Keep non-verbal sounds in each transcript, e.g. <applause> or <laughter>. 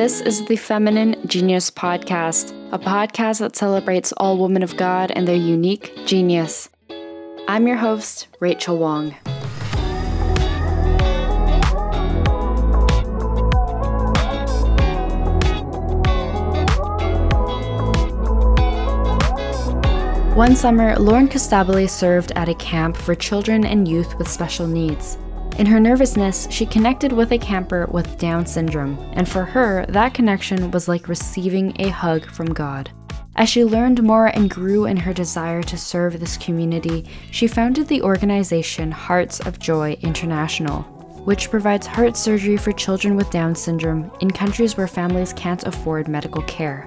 This is the Feminine Genius Podcast, a podcast that celebrates all women of God and their unique genius. I'm your host, Rachel Wong. One summer, Lauren Costabile served at a camp for children and youth with special needs. In her nervousness, she connected with a camper with Down syndrome, and for her, that connection was like receiving a hug from God. As she learned more and grew in her desire to serve this community, she founded the organization Hearts of Joy International, which provides heart surgery for children with Down syndrome in countries where families can't afford medical care.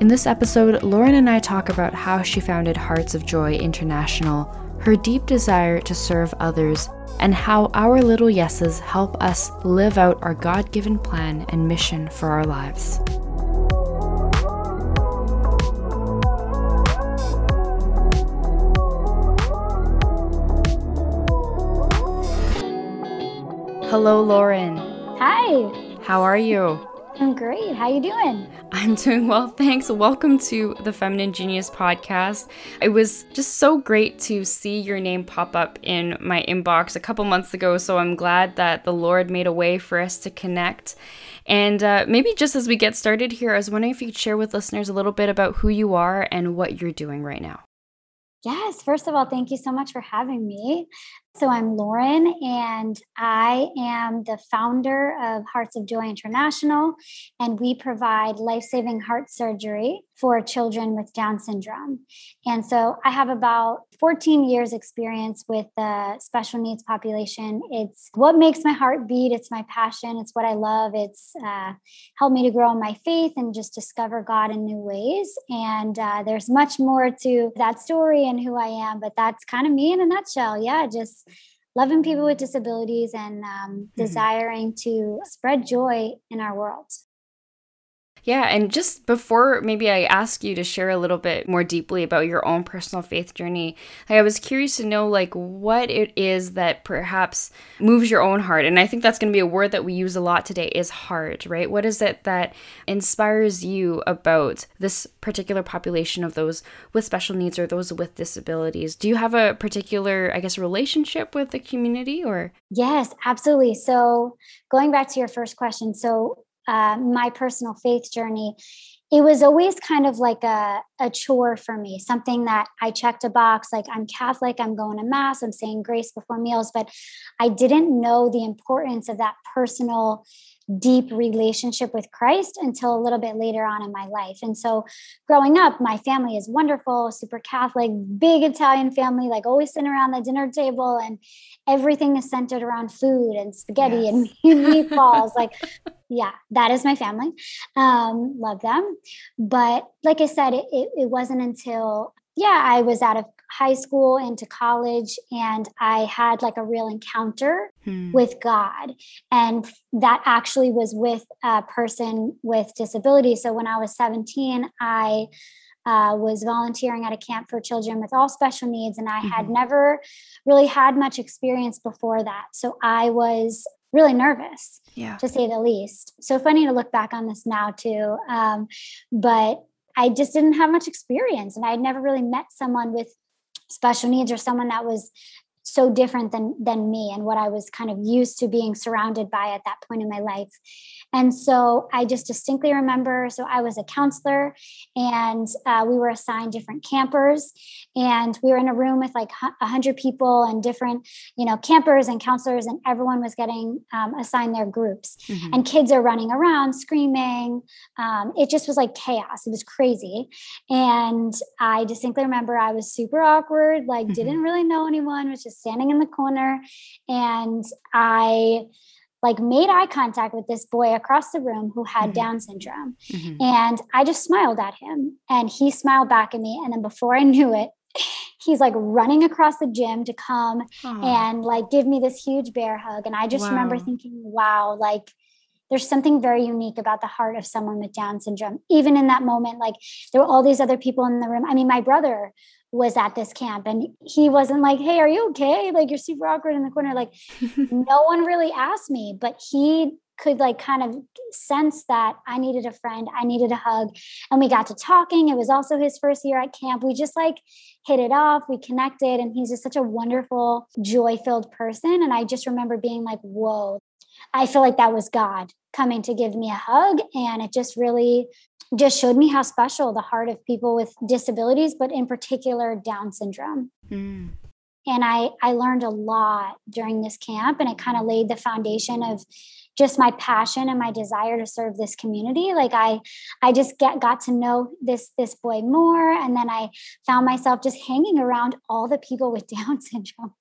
In this episode, Lauren and I talk about how she founded Hearts of Joy International, her deep desire to serve others, and how our little yeses help us live out our God given plan and mission for our lives. Hello, Lauren. Hi. How are you? I'm great. How you doing? I'm doing well, thanks. Welcome to the Feminine Genius podcast. It was just so great to see your name pop up in my inbox a couple months ago, so I'm glad that the Lord made a way for us to connect. And uh, maybe just as we get started here, I was wondering if you could share with listeners a little bit about who you are and what you're doing right now. Yes, first of all, thank you so much for having me. So, I'm Lauren, and I am the founder of Hearts of Joy International, and we provide life saving heart surgery for children with Down syndrome. And so, I have about 14 years' experience with the special needs population. It's what makes my heart beat, it's my passion, it's what I love. It's uh, helped me to grow in my faith and just discover God in new ways. And uh, there's much more to that story and who I am, but that's kind of me in a nutshell. Yeah, just loving people with disabilities and um, mm-hmm. desiring to spread joy in our world. Yeah, and just before maybe I ask you to share a little bit more deeply about your own personal faith journey, like I was curious to know like what it is that perhaps moves your own heart. And I think that's going to be a word that we use a lot today is heart, right? What is it that inspires you about this particular population of those with special needs or those with disabilities? Do you have a particular, I guess, relationship with the community or? Yes, absolutely. So, going back to your first question, so uh, my personal faith journey, it was always kind of like a, a chore for me, something that I checked a box like I'm Catholic, I'm going to Mass, I'm saying grace before meals, but I didn't know the importance of that personal deep relationship with Christ until a little bit later on in my life. And so growing up, my family is wonderful, super Catholic, big Italian family, like always sitting around the dinner table and everything is centered around food and spaghetti yes. and <laughs> meatballs. like, yeah, that is my family. Um, love them. But like I said, it, it, it wasn't until yeah, I was out of high school into college and I had like a real encounter hmm. with God. And that actually was with a person with disability. So when I was 17, I uh, was volunteering at a camp for children with all special needs, and I mm-hmm. had never really had much experience before that. So I was really nervous, yeah. to say the least. So funny to look back on this now, too. Um, but I just didn't have much experience and I had never really met someone with special needs or someone that was so different than than me and what I was kind of used to being surrounded by at that point in my life. And so I just distinctly remember. So I was a counselor, and uh, we were assigned different campers, and we were in a room with like a hundred people and different, you know, campers and counselors, and everyone was getting um, assigned their groups. Mm-hmm. And kids are running around screaming. Um, it just was like chaos. It was crazy, and I distinctly remember I was super awkward, like mm-hmm. didn't really know anyone, was just standing in the corner and I like made eye contact with this boy across the room who had mm-hmm. Down syndrome. Mm-hmm. And I just smiled at him and he smiled back at me. And then before I knew it, <laughs> he's like running across the gym to come Aww. and like give me this huge bear hug. And I just wow. remember thinking, wow, like there's something very unique about the heart of someone with Down syndrome. Even in that moment, like there were all these other people in the room. I mean, my brother was at this camp and he wasn't like hey are you okay like you're super awkward in the corner like <laughs> no one really asked me but he could like kind of sense that I needed a friend, I needed a hug. And we got to talking. It was also his first year at camp. We just like hit it off, we connected, and he's just such a wonderful, joy filled person. And I just remember being like, whoa, I feel like that was God coming to give me a hug. And it just really just showed me how special the heart of people with disabilities, but in particular, Down syndrome. Mm. And I, I learned a lot during this camp, and it kind of laid the foundation of just my passion and my desire to serve this community. Like i i just get got to know this this boy more and then i found myself just hanging around all the people with <laughs> down syndrome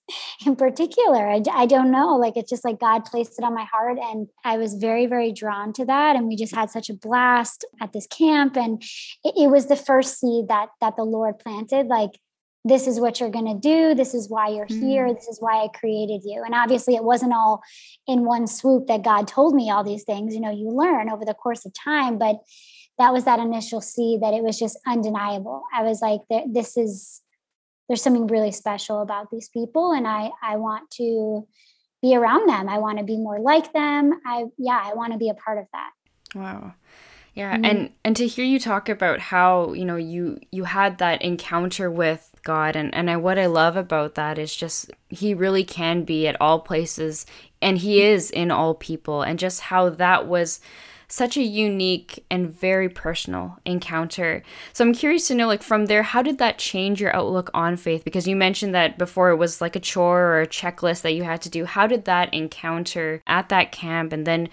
in particular. I, I don't know like it's just like god placed it on my heart and i was very very drawn to that and we just had such a blast at this camp and it, it was the first seed that that the lord planted like this is what you're going to do this is why you're mm. here this is why i created you. And obviously it wasn't all in one swoop that god told me all these things you know you learn over the course of time but that was that initial seed that it was just undeniable. I was like this is there's something really special about these people and i i want to be around them. I want to be more like them. I yeah i want to be a part of that. Wow. Yeah mm-hmm. and and to hear you talk about how you know you you had that encounter with God. And, and I, what I love about that is just He really can be at all places and He is in all people. And just how that was such a unique and very personal encounter. So I'm curious to know, like, from there, how did that change your outlook on faith? Because you mentioned that before it was like a chore or a checklist that you had to do. How did that encounter at that camp and then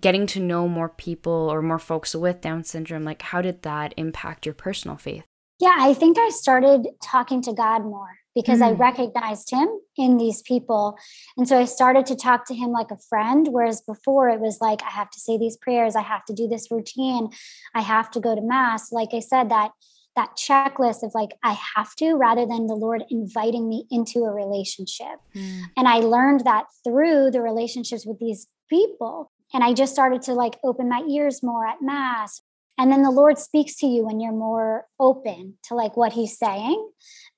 getting to know more people or more folks with Down syndrome, like, how did that impact your personal faith? Yeah, I think I started talking to God more because mm. I recognized him in these people. And so I started to talk to him like a friend, whereas before it was like, I have to say these prayers, I have to do this routine, I have to go to Mass. Like I said, that that checklist of like i have to rather than the lord inviting me into a relationship mm. and i learned that through the relationships with these people and i just started to like open my ears more at mass and then the lord speaks to you when you're more open to like what he's saying.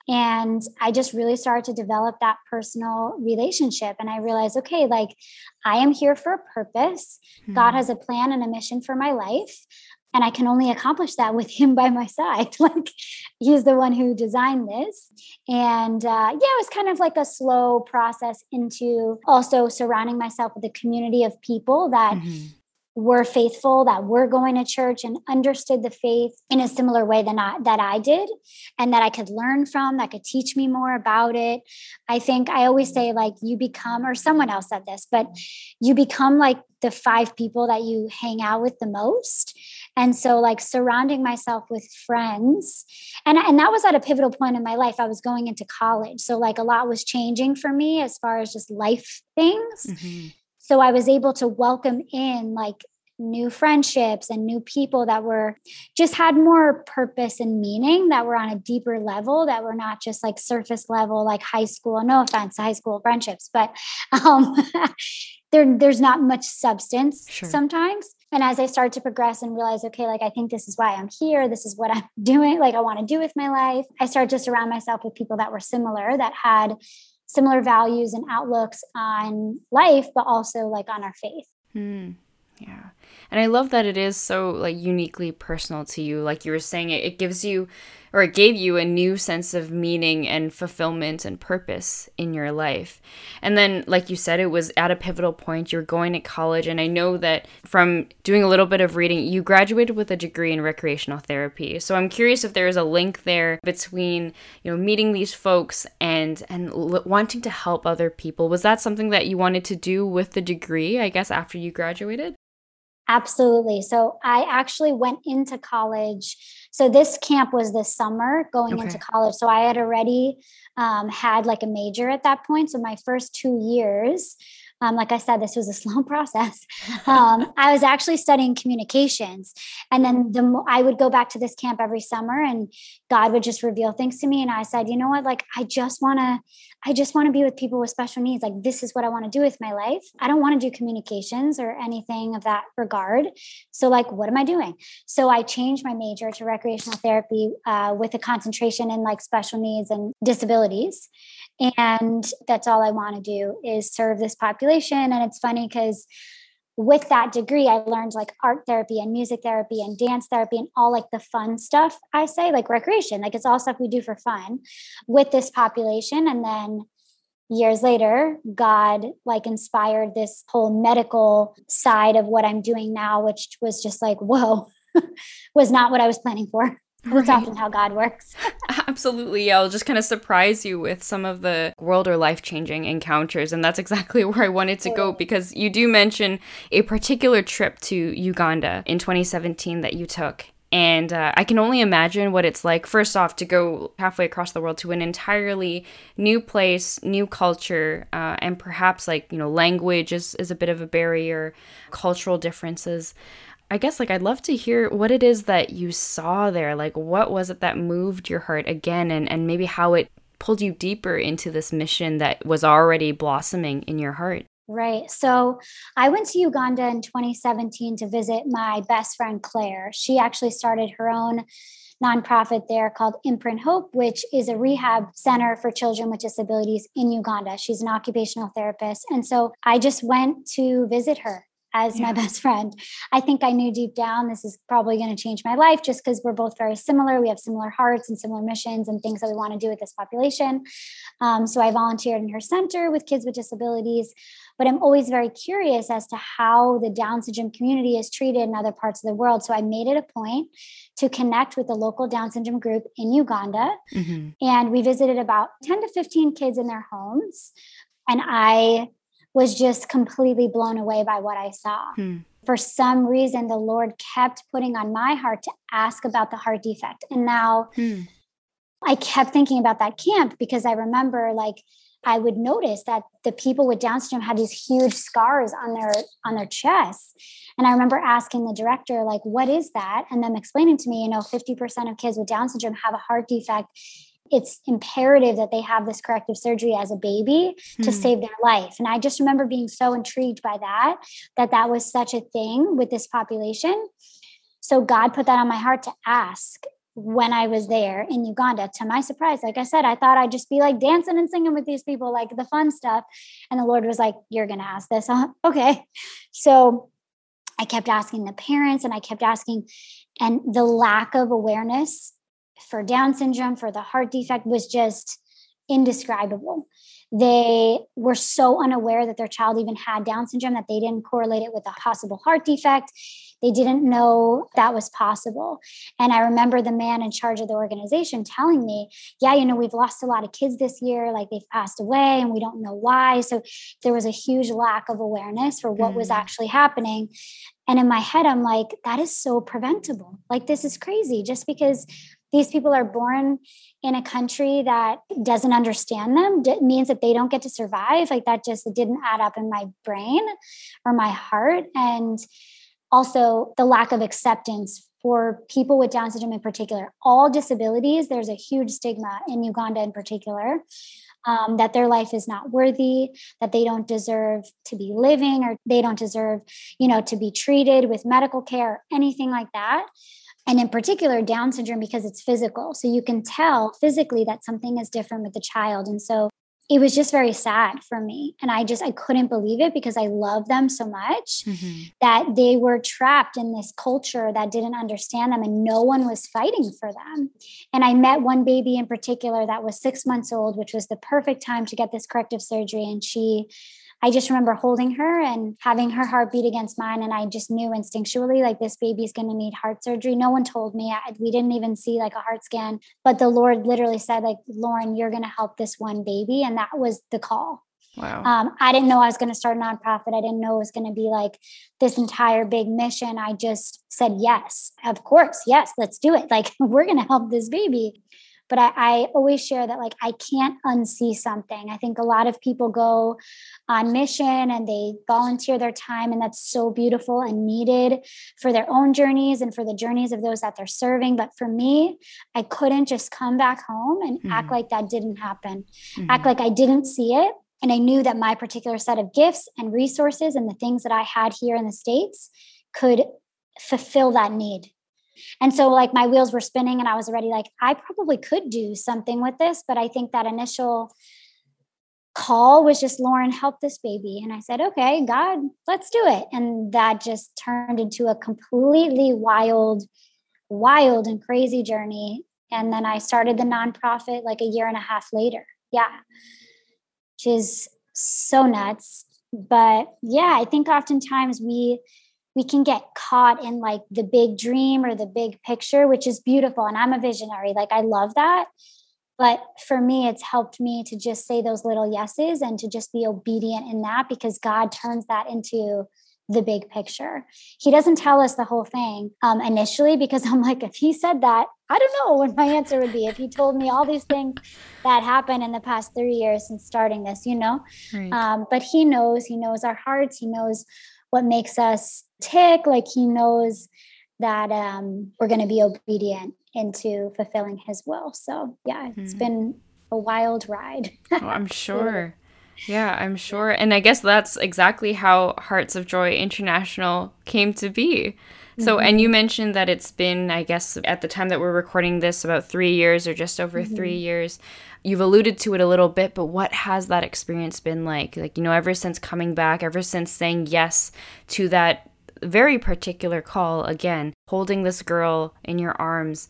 And i just really started to develop that personal relationship. And i realized okay like i am here for a purpose. Mm-hmm. god has a plan and a mission for my life. And i can only accomplish that with him by my side. <laughs> Like he's the one who designed this. And uh, yeah it was kind of like a slow process into also surrounding myself with a community of people that mm-hmm were faithful, that were going to church and understood the faith in a similar way than I, that I did, and that I could learn from, that could teach me more about it. I think I always say, like, you become, or someone else said this, but you become like the five people that you hang out with the most. And so, like, surrounding myself with friends, and, and that was at a pivotal point in my life. I was going into college. So, like, a lot was changing for me as far as just life things. Mm-hmm so i was able to welcome in like new friendships and new people that were just had more purpose and meaning that were on a deeper level that were not just like surface level like high school no offense high school friendships but <laughs> um <laughs> there there's not much substance sure. sometimes and as i start to progress and realize okay like i think this is why i'm here this is what i'm <laughs> doing like i want to do with my life i started to surround myself with people that were similar that had similar values and outlooks on life, but also like on our faith. Hmm. Yeah. And I love that it is so like uniquely personal to you. Like you were saying, it, it gives you or it gave you a new sense of meaning and fulfillment and purpose in your life. And then, like you said, it was at a pivotal point. You're going to college. And I know that from doing a little bit of reading, you graduated with a degree in recreational therapy. So I'm curious if there is a link there between, you know, meeting these folks and, and l- wanting to help other people. Was that something that you wanted to do with the degree, I guess, after you graduated? Absolutely. So I actually went into college. So this camp was this summer going okay. into college. So I had already um, had like a major at that point. So my first two years, um, like I said, this was a <laughs> slow process. <laughs> Um, I was actually studying communications, and then the I would go back to this camp every summer, and God would just reveal things to me. And I said, you know what? Like, I just want to, I just want to be with people with special needs. Like, this is what I want to do with my life. I don't want to do communications or anything of that regard. So, like, what am I doing? So I changed my major to recreational therapy uh, with a concentration in like special needs and disabilities and that's all I want to do is serve this population. And it's funny because with that degree, I learned like art therapy and music therapy and dance therapy and all like the fun stuff I say, like recreation, like it's all stuff we do for fun with this population. And then years later, God like inspired this whole medical side of what I'm doing now, which was just like, whoa, <laughs> was not what I was planning for. That's right. often how God works. <laughs> Absolutely. Yeah, I'll just kind of surprise you with some of the world or life changing encounters. And that's exactly <laughs> where I wanted to go because you do mention a particular trip to Uganda in 2017 that you took. And uh, I can only imagine what it's like, first off, to go halfway across the world to an entirely new place, new culture, uh, and perhaps like, you know, language is, is a bit of a barrier, cultural differences. I guess like I'd love to hear what it is that you saw there. Like what was it that moved your heart again and, and maybe how it pulled you deeper into this mission that was already blossoming in your heart? Right. So I went to Uganda in 2017 to visit my best friend Claire. She actually started her own nonprofit there called Imprint Hope, which is a rehab center for children with disabilities in Uganda. She's an occupational therapist. And so I just went to visit her as yeah. my best friend. I think I knew deep down this is probably going to change my life just because we're both very similar. We have similar hearts and similar missions and things that we want to do with this population. Um, so I volunteered in her center with kids with disabilities. But I'm always very curious as to how the Down syndrome community is treated in other parts of the world. So I made it a point to connect with the local Down syndrome group in Uganda. Mm-hmm. And we visited about 10 to 15 kids in their homes. And I was just completely blown away by what I saw. Hmm. For some reason, the Lord kept putting on my heart to ask about the heart defect. And now hmm. I kept thinking about that camp because I remember like I would notice that the people with Down syndrome had these huge scars on their on their chests. And I remember asking the director, like, what is that? And them explaining to me, you know, 50% of kids with Down syndrome have a heart defect it's imperative that they have this corrective surgery as a baby mm. to hmm. save their life and i just remember being so intrigued by that that that was such a thing with this population so god put that on my heart to ask when i was there in uganda to my surprise like i said i thought i'd just be like dancing and singing with these people like the fun stuff and the lord was like you're gonna ask this huh? <laughs> okay so i kept asking the parents and i kept asking and the lack of awareness for Down syndrome, for the heart defect was just indescribable. They were so unaware that their child even had Down syndrome that they didn't correlate it with a possible heart defect. They didn't know that was possible. And I remember the man in charge of the organization telling me, Yeah, you know, we've lost a lot of kids this year, like they've passed away and we don't know why. So there was a huge lack of awareness for what mm. was actually happening. And in my head, I'm like, That is so preventable. Like, this is crazy just because these people are born in a country that doesn't understand them it means that they don't get to survive. Like that just didn't add up in my brain or my heart. And also the lack of acceptance for people with down syndrome in particular. All disabilities there's a huge stigma in uganda in particular um, that their life is not worthy that they don't deserve to be living or they don't deserve you know to be treated with medical care or anything like that and in particular down syndrome because it's physical. So you can tell physically that something is different with the child. And so it was just very sad for me. And i just i couldn't believe it because i love them so much mm-hmm. that they were trapped in this culture that didn't understand them and no one was fighting for them. And i met one baby in particular that was 6 months old which was the perfect time to get this corrective surgery. And she I just remember holding her and having her heart beat against mine. And I just knew instinctually, like, this baby's going to need heart surgery. No one told me. I, we didn't even see like a heart scan. But the Lord literally said, like, Lauren, you're going to help this one baby. And that was the call. Wow. Um, I didn't know I was going to start a nonprofit. I didn't know it was going to be like this entire big mission. I just said, yes, of course. Yes, let's do it. Like, <laughs> we're going to help this baby but I, I, always share that like i can't unsee something i think a lot of people go on mission and they volunteer their time and that's so beautiful and needed for their own journeys and for the journeys of those that they're serving but for me i couldn't just come back home and mm-hmm. act like that didn't happen mm-hmm. act like i didn't see it and i knew that my particular set of gifts and resources and the things that i had here in the states could fulfill that need and so, like, my wheels were spinning, and I was already like, I probably could do something with this. But I think that initial call was just Lauren, help this baby. And I said, okay, God, let's do it. And that just turned into a completely wild, wild and crazy journey. And then I started the nonprofit like a year and a half later. Yeah. Which is so nuts. But yeah, I think oftentimes we we can get caught in like the big dream or the big picture, which is beautiful. And I'm a visionary. Like I love that. But for me, it's helped me to just say those little yeses and to just be obedient in that because God turns that into the big picture. He doesn't tell us the whole thing um, initially because <laughs> I'm like, if he said that, I don't know what my answer would be. If he told me all these things that happened in the past three years since starting this, you know? Right. Um, but he knows, he knows our hearts, he knows what makes us tick. Like he knows that um, we're going to be obedient into fulfilling his will. So, yeah, it's mm-hmm. been a wild ride. <laughs> oh, I'm sure. Yeah, I'm sure. And I guess that's exactly how Hearts of Joy International came to be. So, mm-hmm. and you mentioned that it's been, I guess, at the time that we're recording this, about three years or just over mm-hmm. three years. You've alluded to it a little bit, but what has that experience been like? Like, you know, ever since coming back, ever since saying yes to that very particular call again, holding this girl in your arms,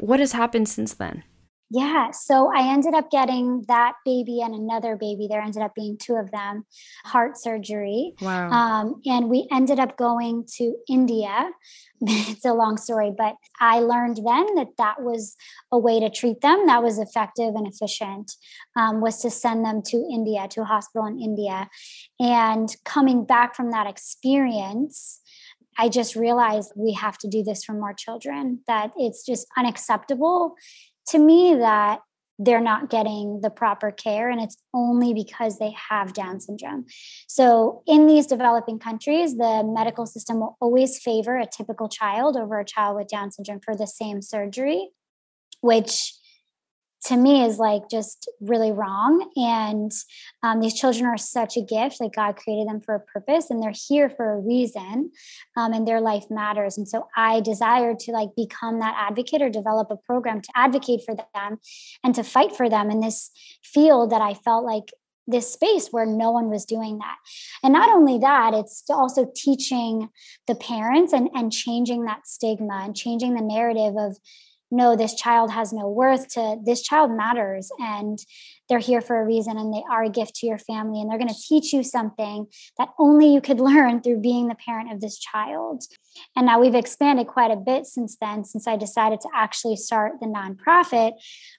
what has happened since then? Yeah. So I ended up getting that baby and another baby. There ended up being two of them, heart surgery. Wow. Um, and we ended up going to India. <laughs> it's a long story, but I learned then that that was a way to treat them that was effective and efficient, um, was to send them to India, to a hospital in India. And coming back from that experience, I just realized we have to do this for more children, that it's just unacceptable to me that they're not getting the proper care and it's only because they have down syndrome. So in these developing countries the medical system will always favor a typical child over a child with down syndrome for the same surgery which to me is like just really wrong and um, these children are such a gift like god created them for a purpose and they're here for a reason um, and their life matters and so i desire to like become that advocate or develop a program to advocate for them and to fight for them in this field that i felt like this space where no one was doing that. And not only that it's also teaching the parents and and changing that stigma and changing the narrative of no, this child has no worth to this child matters and they're here for a reason and they are a gift to your family and they're going to teach you something that only you could <laughs> learn through being the parent of this child. And now we've expanded quite a bit since then, since I decided to actually start the nonprofit.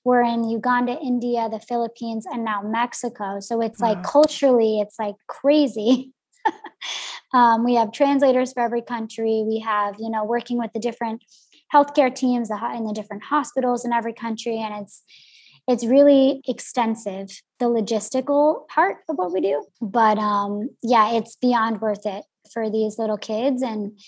We're in Uganda, India, the Philippines, and now Mexico. So it's wow. like culturally, it's like crazy. <laughs> um, we have translators for every country. We have, you know, working with the different healthcare teams in the different hospitals in every country and it's it's really extensive the logistical part of what we do. But um yeah it's beyond worth it for these little kids and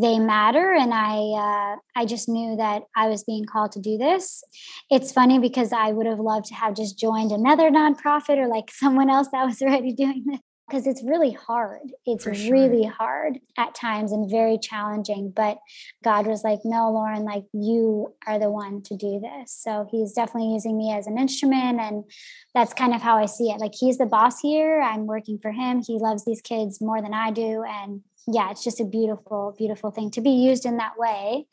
they matter and i uh, i just knew that i was being called to do this. It's funny because i would have loved to have just joined another nonprofit or like <laughs> someone else that was already doing this because it's really hard. It's sure. really hard at times and very challenging. But God was like, no, Lauren, like you are the one to do this. So he's definitely using me as an instrument. And that's kind of how I see it. Like he's the boss here. I'm working for him. He loves these kids more than I do. And yeah, it's just a beautiful, beautiful thing to be used in that way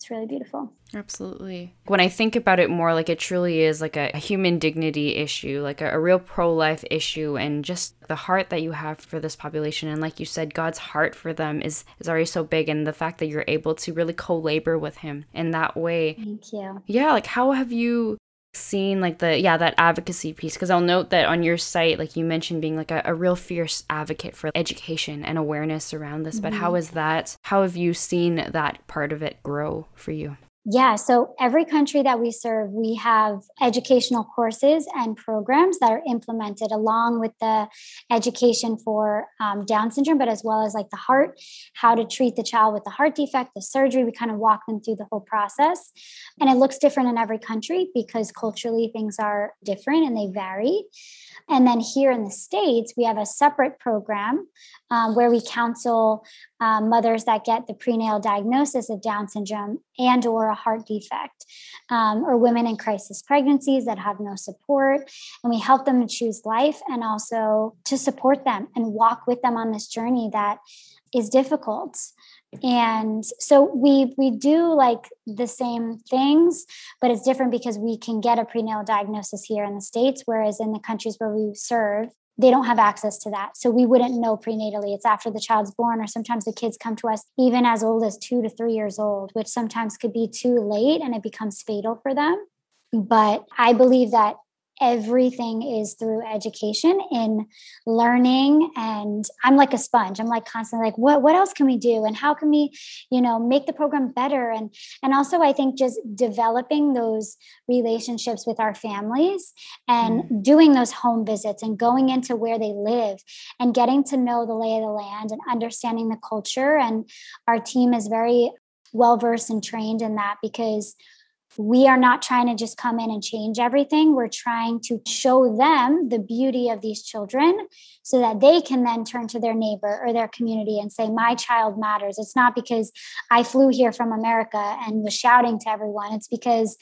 it's really beautiful. Absolutely. When I think about it more, like it truly is like a, a human dignity issue, like a, a real pro life issue, and just the heart that you have for this population. And like you said, God's heart for them is, is already so big. And the fact that you're able to really co labor with Him in that way. Thank you. Yeah. Like, how have you seen like the yeah that advocacy piece because i'll note that on your site like you mentioned being like a, a real fierce advocate for education and awareness around this mm-hmm. but how mm-hmm. that how have you seen that part of it grow for you yeah, so every country that we serve, we have educational courses and programs that are implemented along with the education for um, Down syndrome, but as well as like the heart, how to treat the child with the heart defect, the surgery. We kind of walk them through the whole process. And it looks different in every country because culturally things are different and they vary. And then here in the States, we have a separate program um, where we counsel um, mothers that get the prenatal diagnosis of Down syndrome and or a heart defect, um, or women in crisis pregnancies that have no support, and we help them to choose life and also to support them and walk with them on this journey that is difficult and so we we do like the same things but it's different because we can get a prenatal diagnosis here in the states whereas in the countries where we serve they don't have access to that. So we wouldn't know prenatally. It's after the child's born or sometimes the kids come to us even as old as 2 to 3 years old which sometimes could be too late and it becomes fatal for them. But i believe that everything is through education in learning. And i'm like a sponge. I'm like constantly like what what else can we do? And how can we you know make the program better? And and also i think just developing those relationships with our families and mm. doing those home visits and going into where they live and getting to know the lay of the land and understanding the culture. And our team is very well versed and trained in that because we are not trying to just come in and change everything. We're trying to show them the beauty of these children so that they can then turn to their neighbor or their community and say, My child matters. It's not because I flew here from America and was shouting to everyone, it's because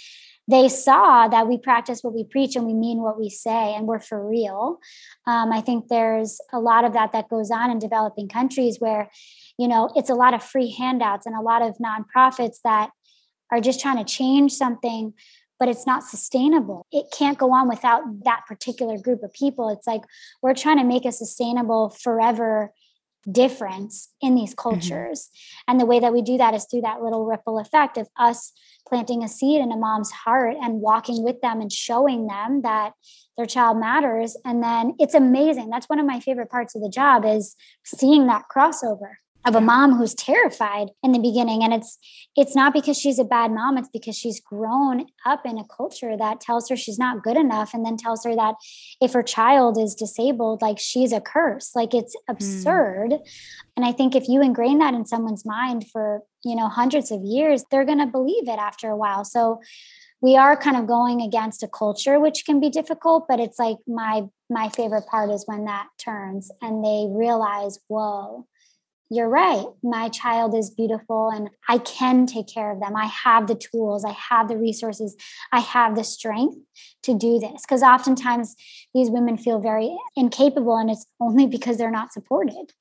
they saw that we practice what we preach and we mean what we say and we're for real. Um, I think there's a lot of that that goes on in developing countries where, you know, it's a lot of free handouts and a lot of nonprofits that are just trying to change something but it's not sustainable. It can't go on without that particular group of people. It's like we're trying to make a sustainable forever difference in these mm-hmm. cultures. Mm-hmm. And the way that we do that is through that little ripple effect of us planting a seed in a mom's heart and walking with them and showing them that their child matters and then it's amazing that's one of my favorite parts of the job is seeing that crossover of a mom who's terrified in the beginning and it's it's not because she's a bad mom it's because she's grown up in a culture that tells her she's not good enough and then tells her that if her child is disabled like she's a curse like it's hmm. absurd mm. and i think if you ingrain that in someone's mind for you know hundreds of years they're going to believe it after a while so we are kind of going against a culture which can be difficult but it's like my my favorite part is when that turns and they realize whoa you're right. My child is beautiful and I can take care of them. I have the tools, I have the resources, I have the strength to do this. Because oftentimes these women feel very incapable and it's only because they're not supported.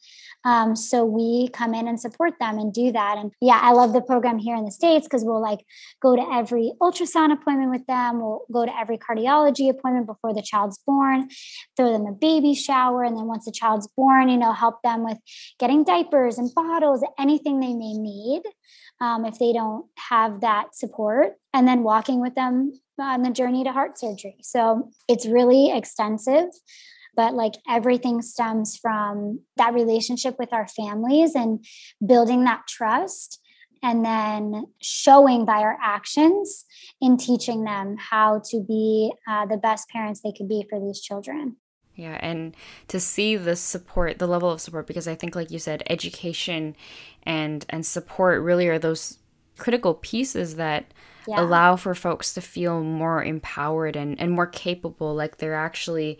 Um, so we come in and support them and do that. And yeah, I love the program here in the States because we'll like go to every ultrasound appointment with them. We'll go to every cardiology appointment before the child's born, throw them a baby shower. And then once the child's born, you know, help them with getting diapers and bottles, anything they may need. Um, if they don't have that support, and then walking with them on the journey to heart surgery. So it's really extensive but like everything stems from that relationship with our families and building that trust and then showing by our actions in teaching them how to be uh, the best parents they could be for these children yeah and to see the support the level of support because i think like you said education and and support really are those critical pieces that yeah. allow for folks to feel more empowered and, and more capable like they're actually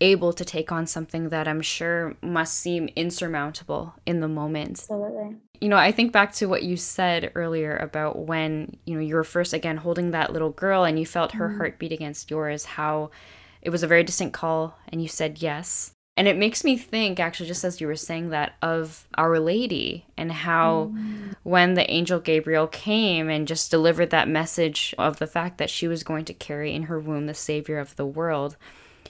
able to take on something that I'm sure must seem insurmountable in the moment. Absolutely. You know, I think back to what you said earlier about when, you know, you were first again holding that little girl and you felt her mm heartbeat against yours, how it was a very distant call and you said yes. And it makes me think, actually, just as you were saying that, of Our Lady and how mm. when the angel Gabriel came and just delivered that message of the fact that she was going to carry in her womb the Savior of the world,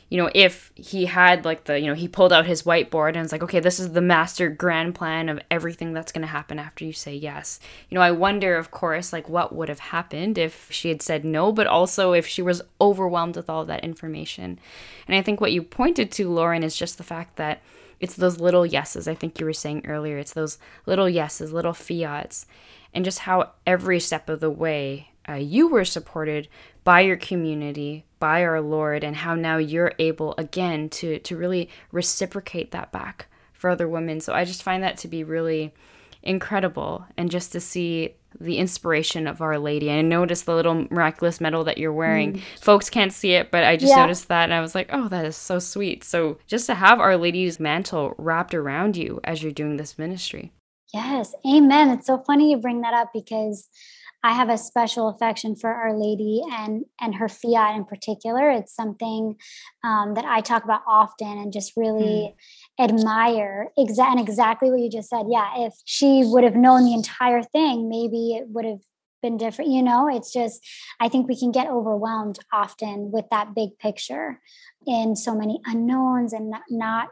you know, if he had like the, you know, he pulled out his whiteboard and was like, okay, this is the master grand plan of everything that's going to happen after you say yes. You know, I wonder, of course, like what would have happened if she had said no, but also if she was overwhelmed with all that information. And I think what you pointed to, Lauren, is just the fact that it's those little yeses. I think you were saying earlier, it's those little yeses, little fiats, and just how every step of the way uh, you were supported by your community, by our Lord, and how now you're able again to to really reciprocate that back for other women. So I just find that to be really incredible. And just to see the inspiration of Our Lady. And notice the little miraculous medal that you're wearing. Mm. Folks can't see it, but I just yeah. noticed that and I was like, oh, that is so sweet. So just to have Our Lady's mantle wrapped around you as you're doing this ministry. Yes, amen. It's so funny you bring that up because I have a special affection for Our Lady and and her fiat in particular. It's something um, that I talk about often and just really mm. admire. Exa- and exactly what you just said. Yeah, if she would have known the entire thing, maybe it would have been different you know it's just i think we can get overwhelmed often with that big picture in so many unknowns and not,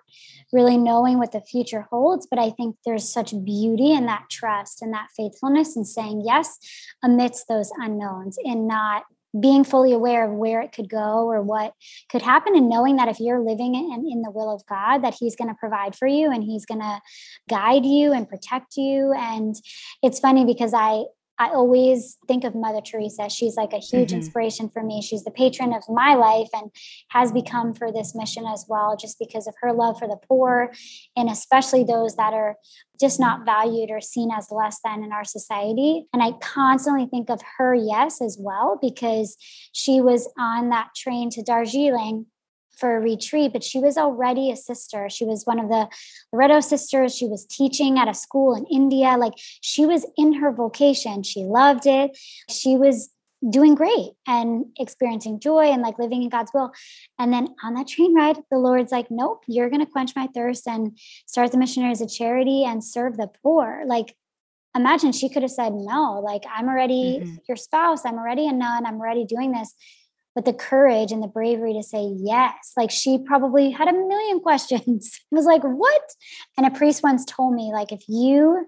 really knowing what the future holds. But i think there's such beauty in that trust and that faithfulness and saying yes amidst those unknowns and not being fully aware of where it could go or what could happen and knowing that if you're living in, in the will of god that he's going to provide for you and he's going to guide you and protect you. And it's funny because i I always think of Mother Teresa. She's like a huge mm-hmm. inspiration for me. She's the patron of my life and has become for this mission as well, just because of her love for the poor and especially those that are just not valued or seen as less than in our society. And I constantly think of her, yes, as well, because she was on that train to Darjeeling for a retreat, but she was already a sister. She was one of the Loreto sisters. She was teaching at a school in India. Like she was in her vocation. She loved it. She was doing great and experiencing joy and like living in God's will. And then on that train ride, the Lord's like, nope, you're going to quench my thirst and start the missionaries of charity and serve the poor. Like, imagine she could have said, no, like, I'm already mm-hmm. your spouse. I'm already a nun. I'm already doing this but the courage and the bravery to say yes. Like she probably had a million <laughs> questions. it was like, what? And a priest once told me, like, if you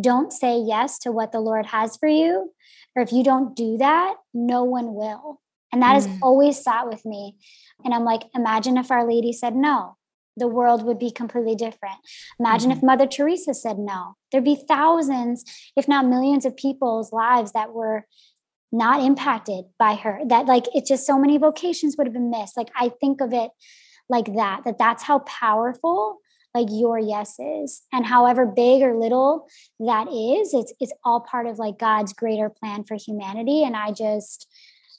don't say yes to what the Lord has for you, or if you don't do that, no one will. And that mm. has always sat with me. And I'm like, imagine if Our Lady said no, the world would be completely different. Imagine mm-hmm. if Mother Teresa said no, there'd be thousands, if not millions of people's lives that were not impacted by her that like it's just so many vocations would have been missed. Like i think of it like that that that's how powerful like your yes is. And however big or little that is it's it's all part of like god's greater plan for humanity. And i just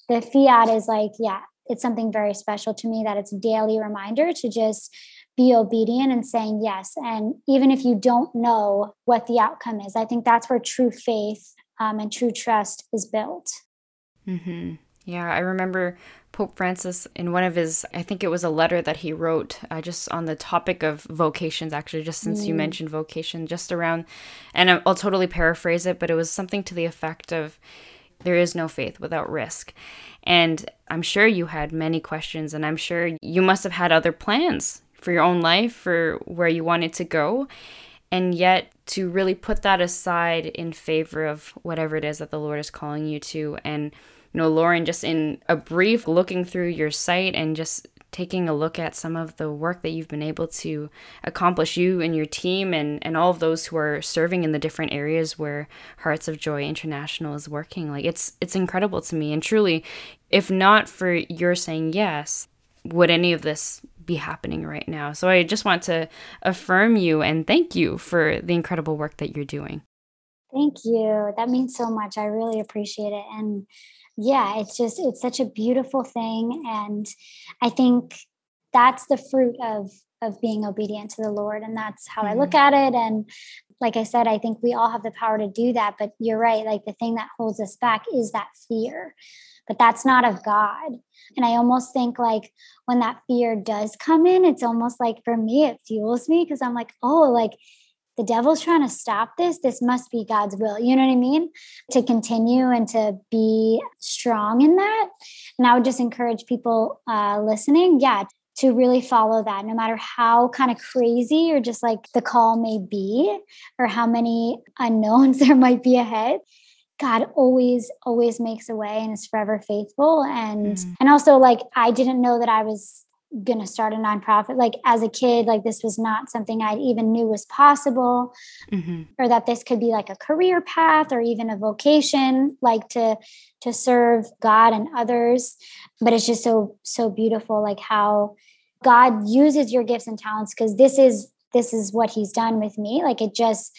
the fiat is like yeah it's something very special to me that it's a daily reminder to just be obedient and saying yes. And even if you don't know what the outcome is i think that's where true faith um, and true trust is built. Mm-hmm. Yeah, I remember Pope Francis in one of his, I think it was a letter that he wrote uh, just on the topic of vocations, actually, just since mm. you mentioned vocation, just around, and I'll totally paraphrase it, but it was something to the effect of there is no faith without risk. And I'm sure you had many questions, and I'm sure you must have had other plans for your own life, for where you wanted to go and yet to really put that aside in favor of whatever it is that the Lord is calling you to. And, you know, Lauren, just in a brief looking through your site and just taking a look at some of the work that you've been able to accomplish, you and your team, and, and all of those who are serving in the different areas where Hearts of Joy International is working. Like, it's, it's incredible to me. And truly, if not for your saying yes, would any of this be happening right now. So I just want to affirm you and thank you for the incredible work that you're doing. Thank you. That means so much. I really appreciate it. And yeah, it's just, it's such a beautiful thing. And I think that's the fruit of of being obedient to the Lord. And that's how mm-hmm. I look mm-hmm. at it. And like I said, I think we all have the power to do that. But you're right. Like the thing that holds us back is that fear but that's not of God. And I almost think like when that fear does come in, it's almost like for me, it fuels me because I'm like, oh, like the devil's trying to stop this. This must be God's will. You know what I mean? To continue and to be strong in that. And I would just encourage people uh, listening, yeah, to really follow that no matter how kind of crazy or just like the call may be or how many unknowns <laughs> there might be ahead God always, always makes a way and is forever faithful. And mm. and also like I didn't know that I was gonna start a nonprofit. Like as a kid, like this was not something I even knew was possible, mm-hmm. or that this could be like a career path or even a vocation, like to to serve God and others. But it's just so so beautiful, like how God uses your gifts and talents because this is this is what He's done with me. Like it just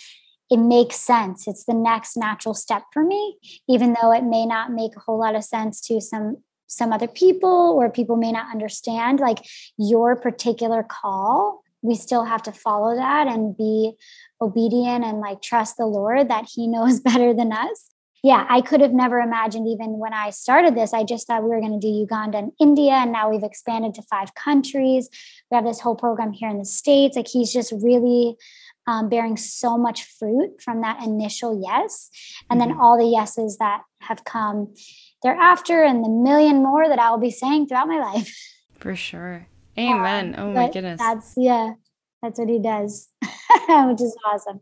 it makes sense. It's the next natural step for me, even though it may not make a whole lot of sense to some some other people or people may not understand like your particular call. We still have to follow that and be obedient and like trust the lord that he knows <laughs> better than us. Yeah i could have never imagined even when i started this i just thought we were going to do uganda and india and now we've expanded to five countries. We have this whole program here in the states. Like he's just really um, bearing so much fruit from that initial yes and then mm-hmm. all the yeses that have come thereafter and the million more that I will be saying throughout my life. For sure. <laughs> Amen. Um, oh my goodness. That's yeah, that's what he does, <laughs> which is awesome.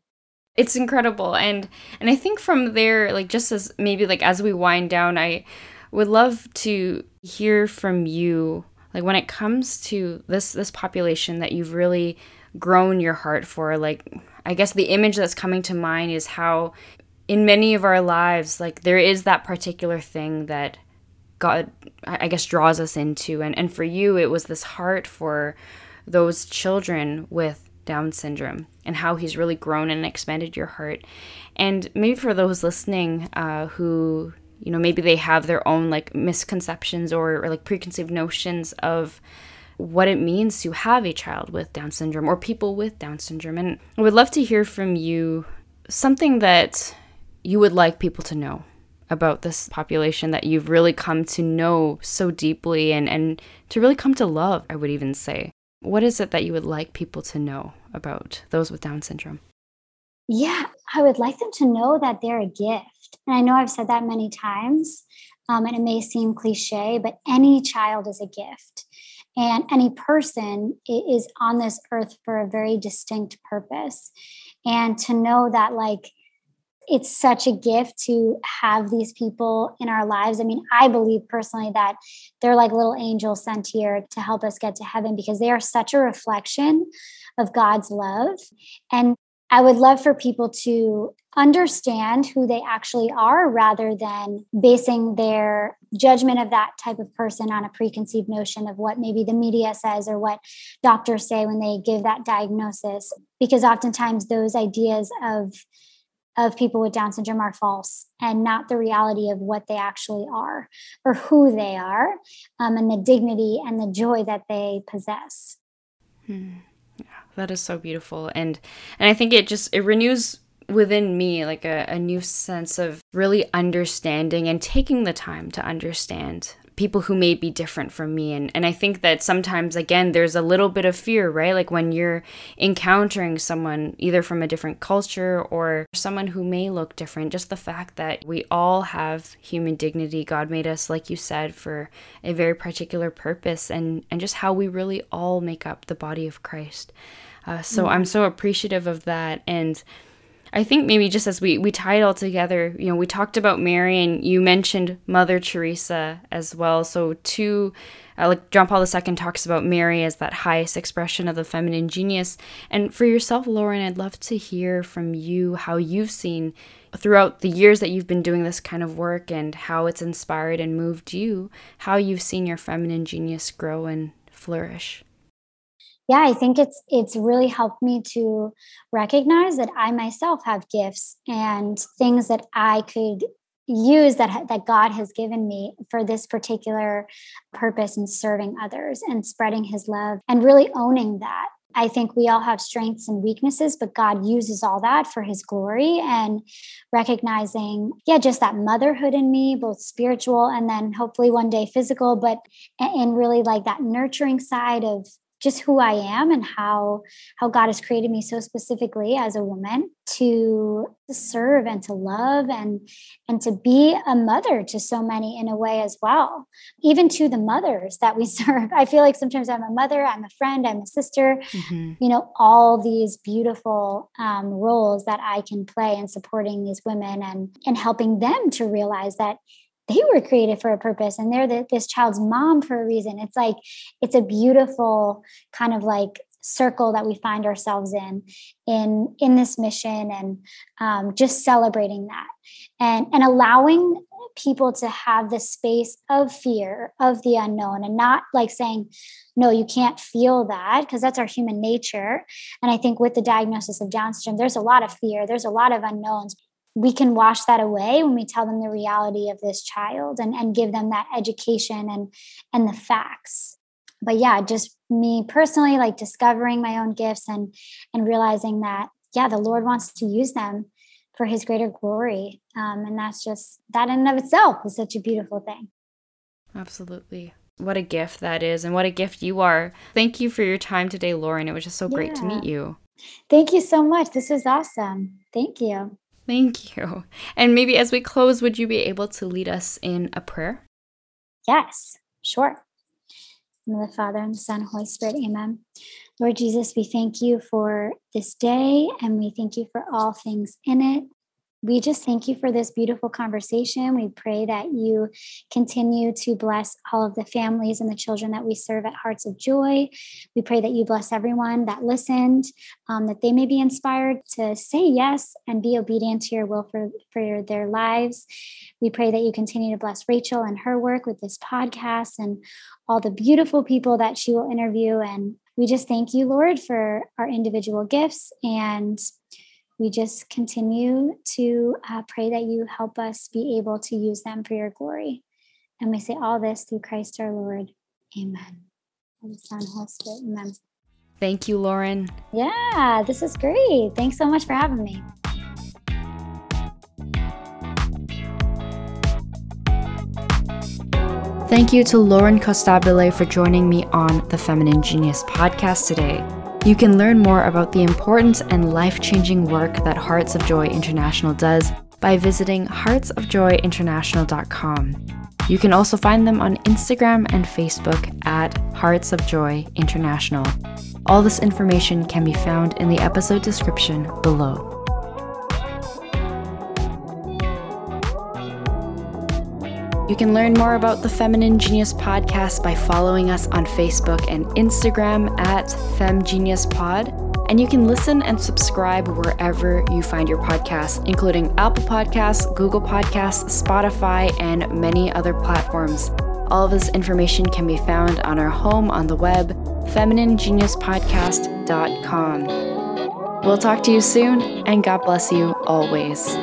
It's incredible. And and I think from there, like just as maybe like as we wind down, I would love to hear from you like when it comes to this this population that you've really grown your heart for like I guess the image that's coming to mind is how in many of our lives, like there is that particular thing that God, I guess, draws us into. And, and for you, it was this heart for those children with Down syndrome and how He's really grown and expanded your heart. And maybe for those listening uh, who, you know, maybe they have their own like misconceptions or, or like preconceived notions of what it means to have a child with Down syndrome or people with Down syndrome. And I would love to hear from you something that you would like people to know about this population that you've really come to know so deeply and, and to really come to love, I would even say. What is it that you would like people to know about those with Down syndrome? Yeah, I would like them to know that they're a gift. And I know I've said that many times, um, and it may seem cliche, but any child is a gift. And any person is on this earth for a very distinct purpose. And to know that, like, it's such a gift to have these people in our lives. I mean, I believe personally that they're like little angels sent here to help us get to heaven because they are such a reflection of God's love. And I would love for people to understand who they actually are rather than basing their judgment of that type of person on a preconceived notion of what maybe the media says or what doctors say when they give that diagnosis. Because oftentimes those ideas of of people with Down syndrome are false and not the reality of what they actually are or who they are um, and the dignity and the joy that they possess. Hmm. Yeah, that is so beautiful. And, and I think it just, it renews within me like a, a new sense of really understanding and taking the time to understand people who may be different from me. And and I think that sometimes again there's a little bit of fear right? Like when you're encountering someone either from a different culture or someone who may look different just the fact that we all have human dignity. God made us like you said for a very particular purpose and and just how we really all make up the body of Christ. Uh, so mm-hmm. I'm so appreciative of that. And I think maybe just as we we tie it all together, you know, we talked about Mary and you mentioned Mother Teresa as well. So two uh, like John Paul II talks about Mary as that highest expression of the feminine genius. And for yourself, Lauren, I'd love to hear from you how you've seen throughout the years that you've been doing this kind of work and how it's inspired and moved you, how you've seen your feminine genius grow and flourish yeah i think it's it's really helped me to recognize that i myself have gifts and things that i could use that that god has given me for this particular purpose in serving others and spreading his love and really owning that. I think we all have strengths and weaknesses, but God uses all that for his glory and recognizing, yeah, just that motherhood in me, both spiritual and then hopefully one day physical, but and really like that nurturing side of just who I am and how how God has created me so specifically as a woman to serve and to love and and to be a mother to so many in a way as well even to the mothers that we <laughs> serve i feel like sometimes i'm a mother i'm a friend i'm a sister mm-hmm. you know all these beautiful um, roles that i can play in supporting these women and and helping them to realize that they were created for a purpose and they're the, this child's mom for a reason. It's like it's a beautiful kind of like circle that we find ourselves in in in this mission and um, just celebrating that. And and allowing people to have the space of fear of the unknown and not like saying no you can't feel that because that's our human nature. And i think with the diagnosis of down syndrome there's a lot of fear there's a lot of unknowns we can wash that away when we tell them the reality of this child and, and give them that education and and the facts. But yeah just me personally like discovering my own gifts and and realizing that yeah the lord wants to use them for his greater glory. Um, and that's just that in and of itself is such a beautiful thing. Absolutely. What a gift that is and what a gift you are. Thank you for your time today lauren. It was just so yeah. great to meet you. Thank you so much. This is awesome. Thank you thank <laughs> you and maybe as we close would you be able to lead us in a prayer yes sure of the Father and the Son, Holy Spirit. Amen. Lord Jesus, we thank you for this day and we thank you for all things in it. We just thank you for this beautiful conversation. We pray that you continue to bless all of the families and the children that we serve at Hearts of Joy. We pray that you bless everyone that listened, um, that they may be inspired to say yes and be obedient to your will for, for their lives. We pray that you continue to bless Rachel and her work with this podcast and all the beautiful people that she will interview. And we just thank you, Lord, for our individual gifts and we just continue to uh, pray that you help us be able to use them for your glory. And we say all this through Christ our Lord. Amen. And Son, Holy Spirit. Amen. Thank you, Lauren. Yeah, this is great. Thanks so much for having me. Thank you to Lauren Costabile for joining me on the Feminine Genius podcast today. You can learn more about the important and life changing work that Hearts of Joy International does by visiting heartsofjoyinternational.com. You can also find them on Instagram and Facebook at Hearts of Joy International. All this information can be found in the episode description below. You can learn more about the Feminine Genius podcast by following us on Facebook and Instagram at FemGeniusPod. And you can listen and subscribe wherever you find your podcasts, including Apple Podcasts, Google Podcasts, Spotify, and many other platforms. All of this information can be found on our home on the web, femininegeniuspodcast.com. We'll talk to you soon, and God bless you always.